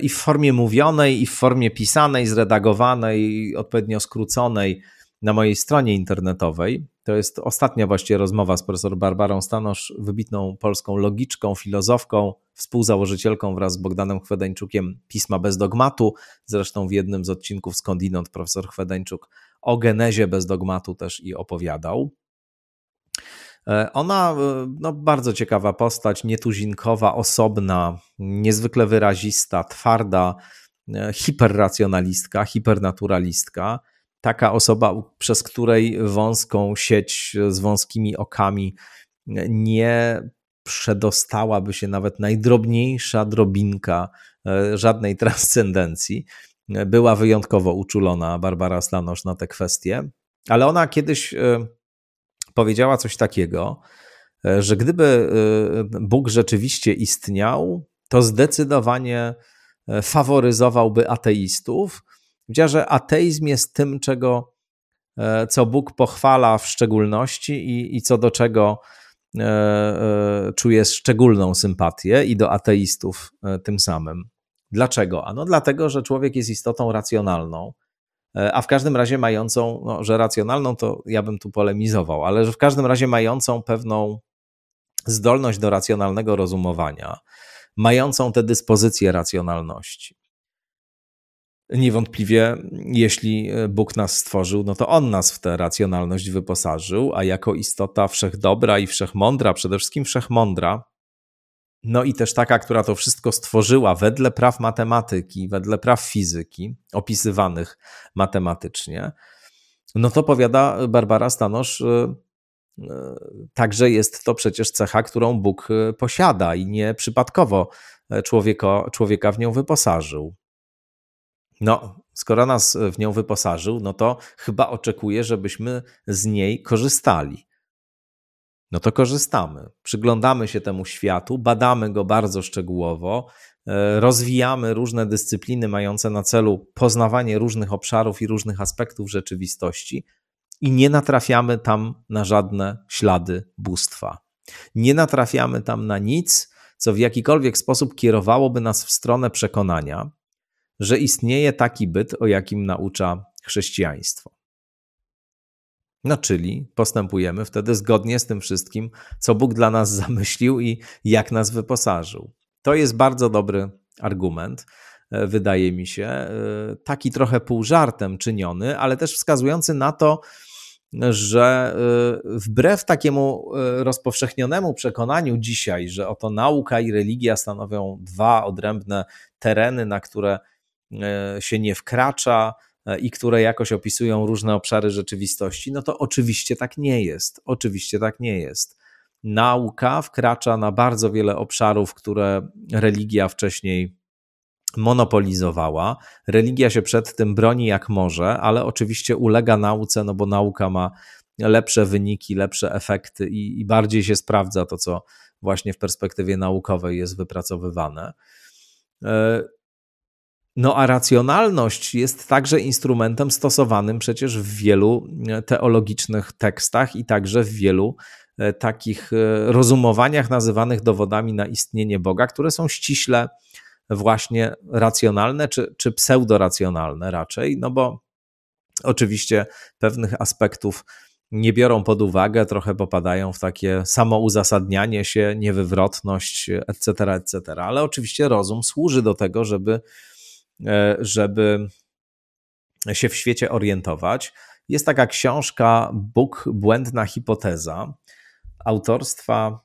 Speaker 1: i w formie mówionej, i w formie pisanej, zredagowanej, odpowiednio skróconej na mojej stronie internetowej. To jest ostatnia właściwie rozmowa z profesor Barbarą Stanosz, wybitną polską logiczką, filozofką, współzałożycielką wraz z Bogdanem Chwedeńczukiem Pisma bez dogmatu. Zresztą w jednym z odcinków skądinąd profesor Chwedeńczuk o genezie bez dogmatu też i opowiadał. E, ona, e, no, bardzo ciekawa postać, nietuzinkowa, osobna, niezwykle wyrazista, twarda, e, hiperracjonalistka, hipernaturalistka taka osoba, przez której wąską sieć z wąskimi okami nie przedostałaby się nawet najdrobniejsza drobinka e, żadnej transcendencji. Była wyjątkowo uczulona Barbara Stanosz na te kwestie, ale ona kiedyś e, powiedziała coś takiego, e, że gdyby Bóg rzeczywiście istniał, to zdecydowanie faworyzowałby ateistów, Powiedziała, że ateizm jest tym, czego, e, co Bóg pochwala w szczególności i, i co do czego e, e, czuje szczególną sympatię i do ateistów tym samym. Dlaczego? Ano dlatego, że człowiek jest istotą racjonalną, a w każdym razie mającą, no, że racjonalną to ja bym tu polemizował, ale że w każdym razie mającą pewną zdolność do racjonalnego rozumowania, mającą tę dyspozycję racjonalności. Niewątpliwie, jeśli e, Bóg nas stworzył, no to On nas w tę racjonalność wyposażył, a jako istota wszechdobra i wszechmądra, przede wszystkim wszechmądra, no i też taka, która to wszystko stworzyła wedle praw matematyki, wedle praw fizyki, opisywanych matematycznie, no to powiada Barbara Stanosz, e, e, także jest to przecież cecha, którą Bóg posiada i nie przypadkowo człowieka, człowieka w nią wyposażył. No, skoro nas w nią wyposażył, no to chyba oczekuje, żebyśmy z niej korzystali. No to korzystamy. Przyglądamy się temu światu, badamy go bardzo szczegółowo, e, rozwijamy różne dyscypliny mające na celu poznawanie różnych obszarów i różnych aspektów rzeczywistości i nie natrafiamy tam na żadne ślady bóstwa. Nie natrafiamy tam na nic, co w jakikolwiek sposób kierowałoby nas w stronę przekonania, że istnieje taki byt, o jakim naucza chrześcijaństwo. No, czyli postępujemy wtedy zgodnie z tym wszystkim, co Bóg dla nas zamyślił i jak nas wyposażył. To jest bardzo dobry argument. wydaje mi się, taki trochę pół żartem czyniony, ale też wskazujący na to, że wbrew takiemu rozpowszechnionemu przekonaniu dzisiaj, że oto nauka i religia stanowią dwa odrębne tereny, na które się nie wkracza, E, i które jakoś opisują różne obszary rzeczywistości, no to oczywiście tak nie jest. Oczywiście tak nie jest. Nauka wkracza na bardzo wiele obszarów, które religia wcześniej monopolizowała. Religia się przed tym broni jak może, ale oczywiście ulega nauce, no bo nauka ma lepsze wyniki, lepsze efekty i, i bardziej się sprawdza to, co właśnie w perspektywie naukowej jest wypracowywane. No a racjonalność jest także instrumentem stosowanym przecież w wielu e, teologicznych tekstach i także w wielu e, takich e, rozumowaniach nazywanych dowodami na istnienie Boga, które są ściśle właśnie racjonalne czy, czy pseudoracjonalne raczej, no bo oczywiście pewnych aspektów nie biorą pod uwagę, trochę popadają w takie samouzasadnianie się, niewywrotność, etc., etc. Ale oczywiście rozum służy do tego, żeby żeby się w świecie orientować. Jest taka książka Bóg, błędna hipoteza autorstwa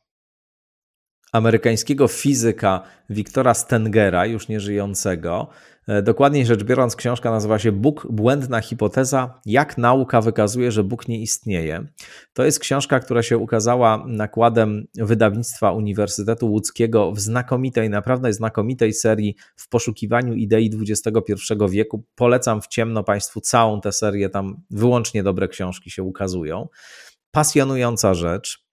Speaker 1: amerykańskiego fizyka Wiktora Stengera, już nieżyjącego. E, dokładniej rzecz biorąc, książka nazywa się Bóg, błędna hipoteza, jak nauka wykazuje, że Bóg nie istnieje. To jest książka, która się ukazała nakładem wydawnictwa Uniwersytetu Łódzkiego w znakomitej, naprawdę znakomitej serii w poszukiwaniu idei XXI wieku. Polecam w ciemno Państwu całą tę serię, tam wyłącznie dobre książki się ukazują. Pasjonująca rzecz.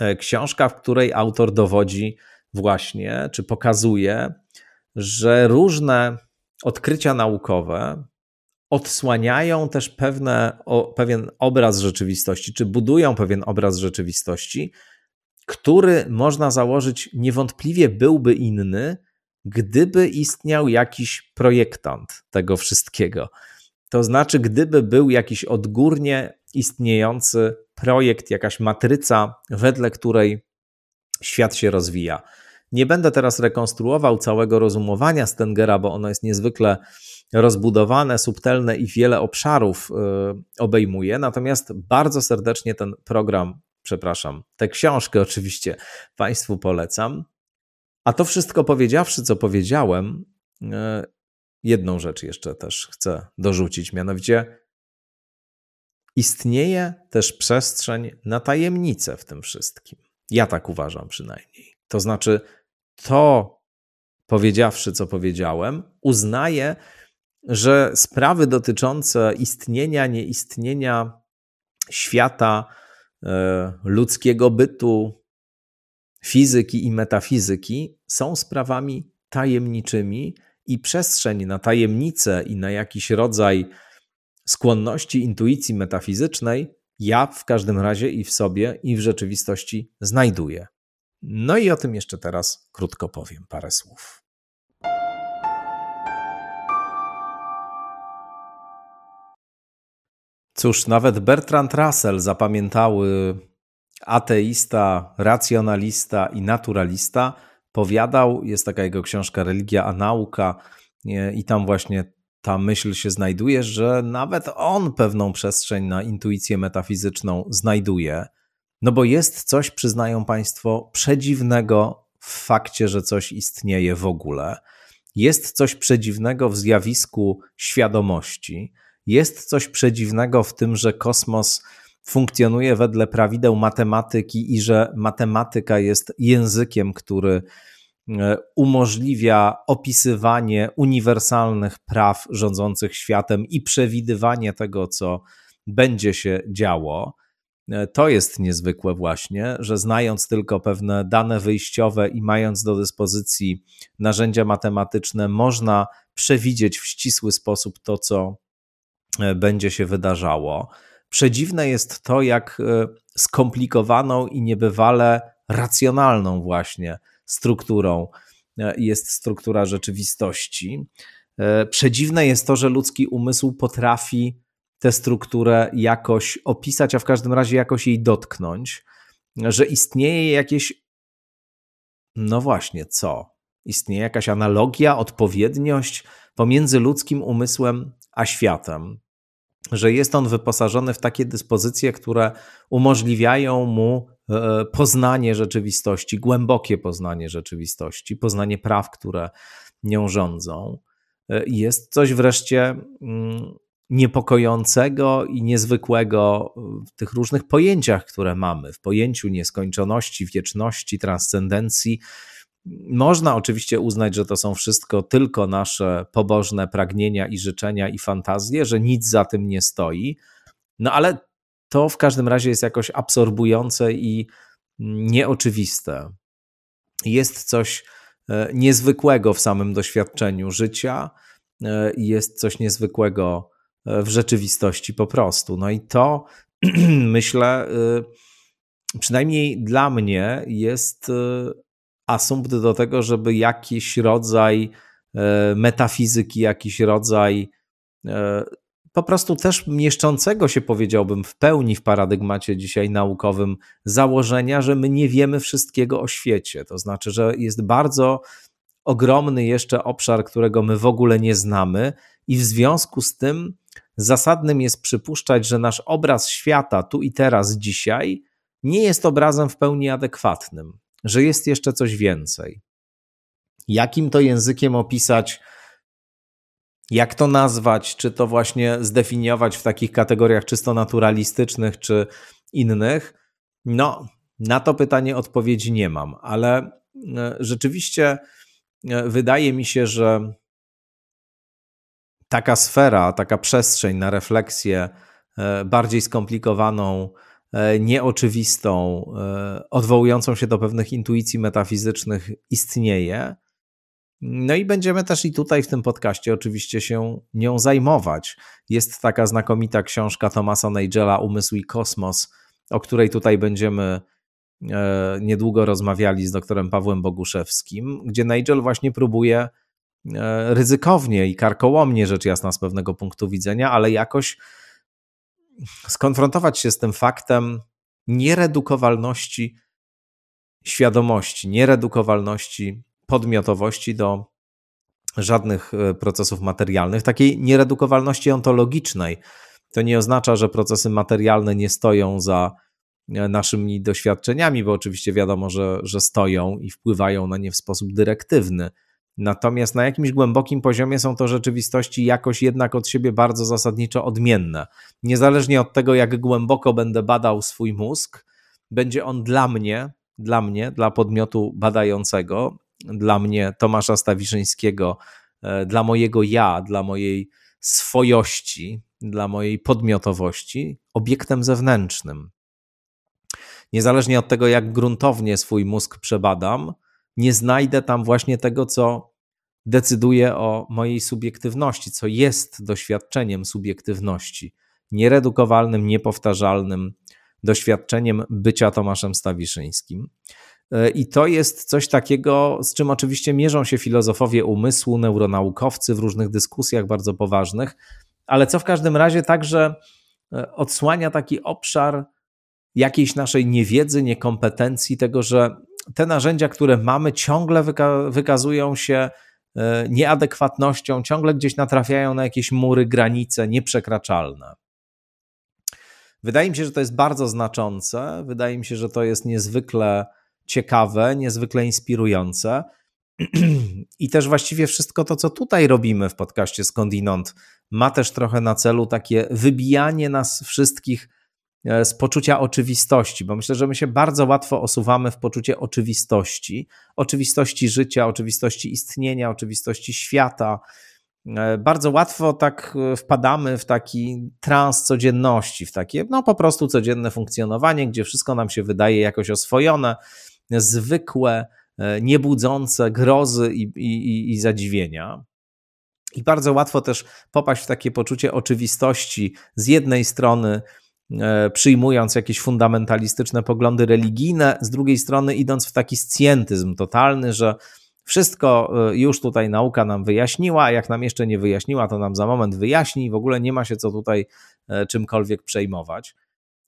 Speaker 1: E, książka, w której autor dowodzi właśnie, czy pokazuje, że różne odkrycia naukowe odsłaniają też pewne, o, pewien obraz rzeczywistości, czy budują pewien obraz rzeczywistości, który można założyć niewątpliwie byłby inny, gdyby istniał jakiś projektant tego wszystkiego. To znaczy, gdyby był jakiś odgórnie istniejący projekt, jakaś matryca, wedle której świat się rozwija. Nie będę teraz rekonstruował całego rozumowania Stengera, bo ono jest niezwykle rozbudowane, subtelne i wiele obszarów y, obejmuje. Natomiast bardzo serdecznie ten program, przepraszam, tę książkę oczywiście Państwu polecam. A to wszystko powiedziawszy, co powiedziałem, y, jedną rzecz jeszcze też chcę dorzucić, mianowicie istnieje też przestrzeń na tajemnicę w tym wszystkim. Ja tak uważam przynajmniej. To znaczy, to powiedziawszy, co powiedziałem, uznaję, że sprawy dotyczące istnienia, nieistnienia świata, e, ludzkiego bytu, fizyki i metafizyki są sprawami tajemniczymi i przestrzeń na tajemnicę i na jakiś rodzaj skłonności intuicji metafizycznej ja w każdym razie i w sobie, i w rzeczywistości znajduję. No i o tym jeszcze teraz krótko powiem parę słów. Cóż, nawet Bertrand Russell zapamiętały ateista, racjonalista i naturalista, powiadał, jest taka jego książka Religia a nauka i tam właśnie ta myśl się znajduje, że nawet on pewną przestrzeń na intuicję metafizyczną znajduje. No bo jest coś, przyznają Państwo, przedziwnego w fakcie, że coś istnieje w ogóle. Jest coś przedziwnego w zjawisku świadomości. Jest coś przedziwnego w tym, że kosmos funkcjonuje wedle prawideł matematyki i że matematyka jest językiem, który e, umożliwia opisywanie uniwersalnych praw rządzących światem i przewidywanie tego, co będzie się działo. E, to jest niezwykłe, właśnie, że znając tylko pewne dane wyjściowe i mając do dyspozycji narzędzia matematyczne, można przewidzieć w ścisły sposób to, co e, będzie się wydarzało. Przedziwne jest to, jak e, skomplikowaną i niebywale racjonalną, właśnie strukturą jest struktura rzeczywistości. Przedziwne jest to, że ludzki umysł potrafi tę strukturę jakoś opisać, a w każdym razie jakoś jej dotknąć, że istnieje jakieś. No właśnie, co? Istnieje jakaś analogia, odpowiedniość pomiędzy ludzkim umysłem a światem, że jest on wyposażony w takie dyspozycje, które umożliwiają mu e, poznanie rzeczywistości, głębokie poznanie rzeczywistości, poznanie praw, które nią rządzą. E, jest coś wreszcie mm, niepokojącego i niezwykłego w tych różnych pojęciach, które mamy, w pojęciu nieskończoności, wieczności, transcendencji. Można oczywiście uznać, że to są wszystko tylko nasze pobożne pragnienia i życzenia i fantazje, że nic za tym nie stoi. No ale to w każdym razie jest jakoś absorbujące i nieoczywiste. Jest coś e, niezwykłego w samym doświadczeniu życia, e, jest coś niezwykłego w rzeczywistości po prostu. No i to myślę, y, przynajmniej dla mnie, jest y, asumpt do tego, żeby jakiś rodzaj y, metafizyki, jakiś rodzaj po prostu też mieszczącego się, powiedziałbym, w pełni w paradygmacie dzisiaj naukowym założenia, że my nie wiemy wszystkiego o świecie. To znaczy, że jest bardzo ogromny jeszcze obszar, którego my w ogóle nie znamy, i w związku z tym zasadnym jest przypuszczać, że nasz obraz świata tu i teraz, dzisiaj, nie jest obrazem w pełni adekwatnym, że jest jeszcze coś więcej. Jakim to językiem opisać, jak to nazwać, czy to właśnie zdefiniować w takich kategoriach czysto naturalistycznych, czy innych? No, na to pytanie odpowiedzi nie mam, ale e, rzeczywiście e, wydaje mi się, że taka sfera, taka przestrzeń na refleksję e, bardziej skomplikowaną, e, nieoczywistą, e, odwołującą się do pewnych intuicji metafizycznych istnieje. No i będziemy też i tutaj w tym podcaście oczywiście się nią zajmować. Jest taka znakomita książka Thomasa Nigela Umysł i Kosmos, o której tutaj będziemy niedługo rozmawiali z doktorem Pawłem Boguszewskim, gdzie Nigel właśnie próbuje ryzykownie i karkołomnie, rzecz jasna, z pewnego punktu widzenia, ale jakoś skonfrontować się z tym faktem nieredukowalności świadomości, nieredukowalności podmiotowości do żadnych e, procesów materialnych, takiej nieredukowalności ontologicznej. To nie oznacza, że procesy materialne nie stoją za e, naszymi doświadczeniami, bo oczywiście wiadomo, że, że stoją i wpływają na nie w sposób dyrektywny Natomiast na jakimś głębokim poziomie są to rzeczywistości jakoś jednak od siebie bardzo zasadniczo odmienne. Niezależnie od tego, jak głęboko będę badał swój mózg, będzie on dla mnie, dla mnie, dla podmiotu badającego, dla mnie Tomasza Stawiszyńskiego, e, dla mojego ja, dla mojej swojości, dla mojej podmiotowości, obiektem zewnętrznym. Niezależnie od tego, jak gruntownie swój mózg przebadam, nie znajdę tam właśnie tego, co decyduje o mojej subiektywności, co jest doświadczeniem subiektywności, nieredukowalnym, niepowtarzalnym doświadczeniem bycia Tomaszem Stawiszyńskim. E, I to jest coś takiego, z czym oczywiście mierzą się filozofowie umysłu, neuronaukowcy w różnych dyskusjach bardzo poważnych, ale co w każdym razie także e, odsłania taki obszar jakiejś naszej niewiedzy, niekompetencji, tego, że te narzędzia, które mamy, ciągle wyka wykazują się e, nieadekwatnością, ciągle gdzieś natrafiają na jakieś mury, granice nieprzekraczalne. Wydaje mi się, że to jest bardzo znaczące. Wydaje mi się, że to jest niezwykle ciekawe, niezwykle inspirujące. I też właściwie wszystko to, co tutaj robimy w podcaście Skądinąd, ma też trochę na celu takie wybijanie nas wszystkich z poczucia oczywistości, bo myślę, że my się bardzo łatwo osuwamy w poczucie oczywistości, oczywistości życia, oczywistości istnienia, oczywistości świata. E, bardzo łatwo tak e, wpadamy w taki trans codzienności, w takie no po prostu codzienne funkcjonowanie, gdzie wszystko nam się wydaje jakoś oswojone, zwykłe, niebudzące grozy i, i, i zadziwienia. I bardzo łatwo też popaść w takie poczucie oczywistości z jednej strony, E, przyjmując jakieś fundamentalistyczne poglądy religijne, z drugiej strony idąc w taki scjentyzm totalny, że wszystko e, już tutaj nauka nam wyjaśniła, a jak nam jeszcze nie wyjaśniła, to nam za moment wyjaśni i w ogóle nie ma się co tutaj e, czymkolwiek przejmować.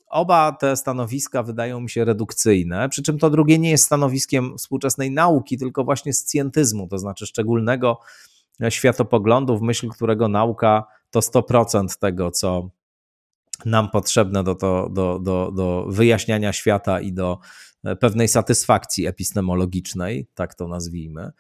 Speaker 1: oba te stanowiska wydają mi się redukcyjne, przy czym to drugie nie jest stanowiskiem współczesnej nauki, tylko właśnie scjentyzmu, to znaczy szczególnego światopoglądu, w myśl którego nauka to 100% tego, co nam potrzebne do, to, do, do, do wyjaśniania świata i do e, pewnej satysfakcji epistemologicznej, tak to nazwijmy.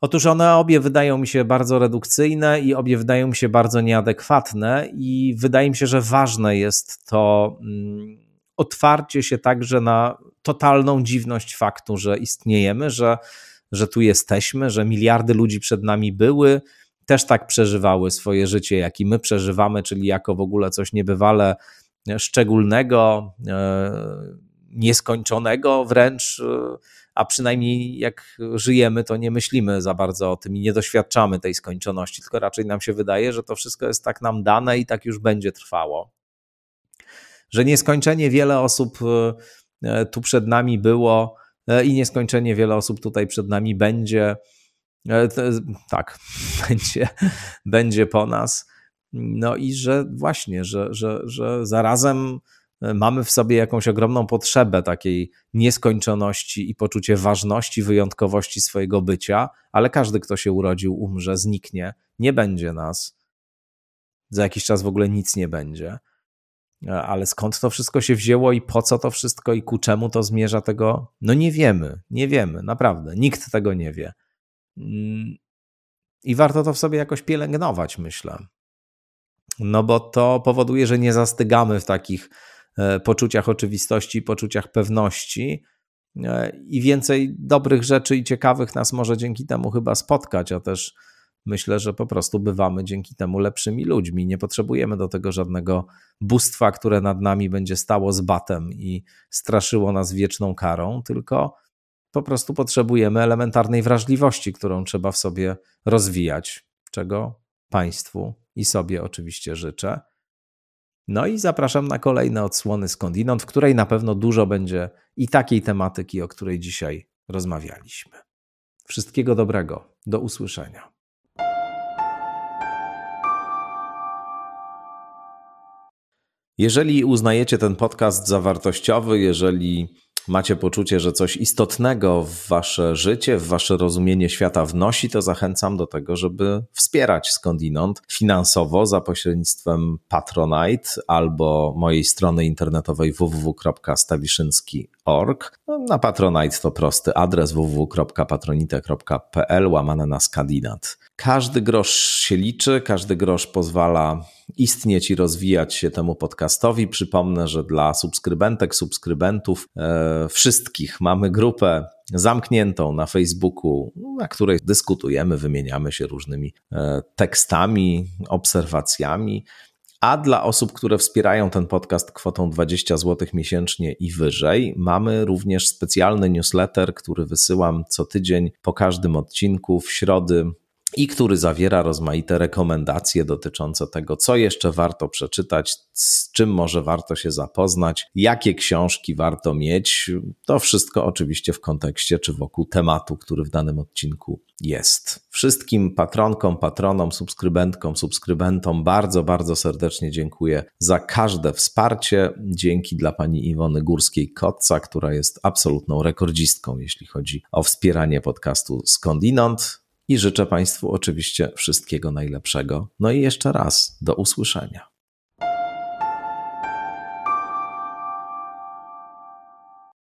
Speaker 1: Otóż one obie wydają mi się bardzo redukcyjne i obie wydają mi się bardzo nieadekwatne, i wydaje mi się, że ważne jest to mm, otwarcie się także na totalną dziwność faktu, że istniejemy, że, że tu jesteśmy, że miliardy ludzi przed nami były, też tak przeżywały swoje życie, jak i my przeżywamy, czyli jako w ogóle coś niebywale szczególnego, e, nieskończonego wręcz, e, a przynajmniej jak żyjemy, to nie myślimy za bardzo o tym i nie doświadczamy tej skończoności, tylko raczej nam się wydaje, że to wszystko jest tak nam dane i tak już będzie trwało. Że nieskończenie wiele osób e, tu przed nami było i nieskończenie wiele osób tutaj przed nami będzie tak, będzie, będzie po nas. No i że właśnie, że, że, że zarazem e, mamy w sobie jakąś ogromną potrzebę takiej nieskończoności i poczucie ważności, wyjątkowości swojego bycia, ale każdy, kto się urodził, umrze, zniknie, nie będzie nas. Za jakiś czas w ogóle nic nie będzie. E, ale skąd to wszystko się wzięło i po co to wszystko i ku czemu to zmierza, tego no nie wiemy, nie wiemy, naprawdę, nikt tego nie wie. I warto to w sobie jakoś pielęgnować, myślę. No bo to powoduje, że nie zastygamy w takich e, poczuciach oczywistości, poczuciach pewności. E, I więcej dobrych rzeczy i ciekawych nas może dzięki temu chyba spotkać, a też myślę, że po prostu bywamy dzięki temu lepszymi ludźmi. Nie potrzebujemy do tego żadnego bóstwa, które nad nami będzie stało z batem i straszyło nas wieczną karą, tylko po prostu potrzebujemy elementarnej wrażliwości, którą trzeba w sobie rozwijać, czego Państwu i sobie oczywiście życzę. No i zapraszam na kolejne odsłony skądinąd, w której na pewno dużo będzie i takiej tematyki, o której dzisiaj rozmawialiśmy. Wszystkiego dobrego, do usłyszenia. Jeżeli uznajecie ten podcast za wartościowy, jeżeli macie poczucie, że coś istotnego w wasze życie, w wasze rozumienie świata wnosi, to zachęcam do tego, żeby wspierać skądinąd finansowo za pośrednictwem Patronite albo mojej strony internetowej www.stawiszynski.org. No, na Patronite to prosty adres www.patronite.pl łamane na skandinat. Każdy grosz się liczy, każdy grosz pozwala istnieć i rozwijać się temu podcastowi. Przypomnę, że dla subskrybentek, subskrybentów, e, wszystkich mamy grupę zamkniętą na Facebooku, na której dyskutujemy, wymieniamy się różnymi e, tekstami, obserwacjami. A dla osób, które wspierają ten podcast kwotą 20 zł miesięcznie i wyżej, mamy również specjalny newsletter, który wysyłam co tydzień po każdym odcinku w środy i który zawiera rozmaite rekomendacje dotyczące tego, co jeszcze warto przeczytać, z czym może warto się zapoznać, jakie książki warto mieć. To wszystko oczywiście w kontekście czy wokół tematu, który w danym odcinku jest. Wszystkim patronkom, patronom, subskrybentkom, subskrybentom bardzo, bardzo serdecznie dziękuję za każde wsparcie. Dzięki dla pani Iwony Górskiej-Kotca, która jest absolutną rekordzistką, jeśli chodzi o wspieranie podcastu Skądinąd i życzę Państwu oczywiście wszystkiego najlepszego. No i jeszcze raz do usłyszenia.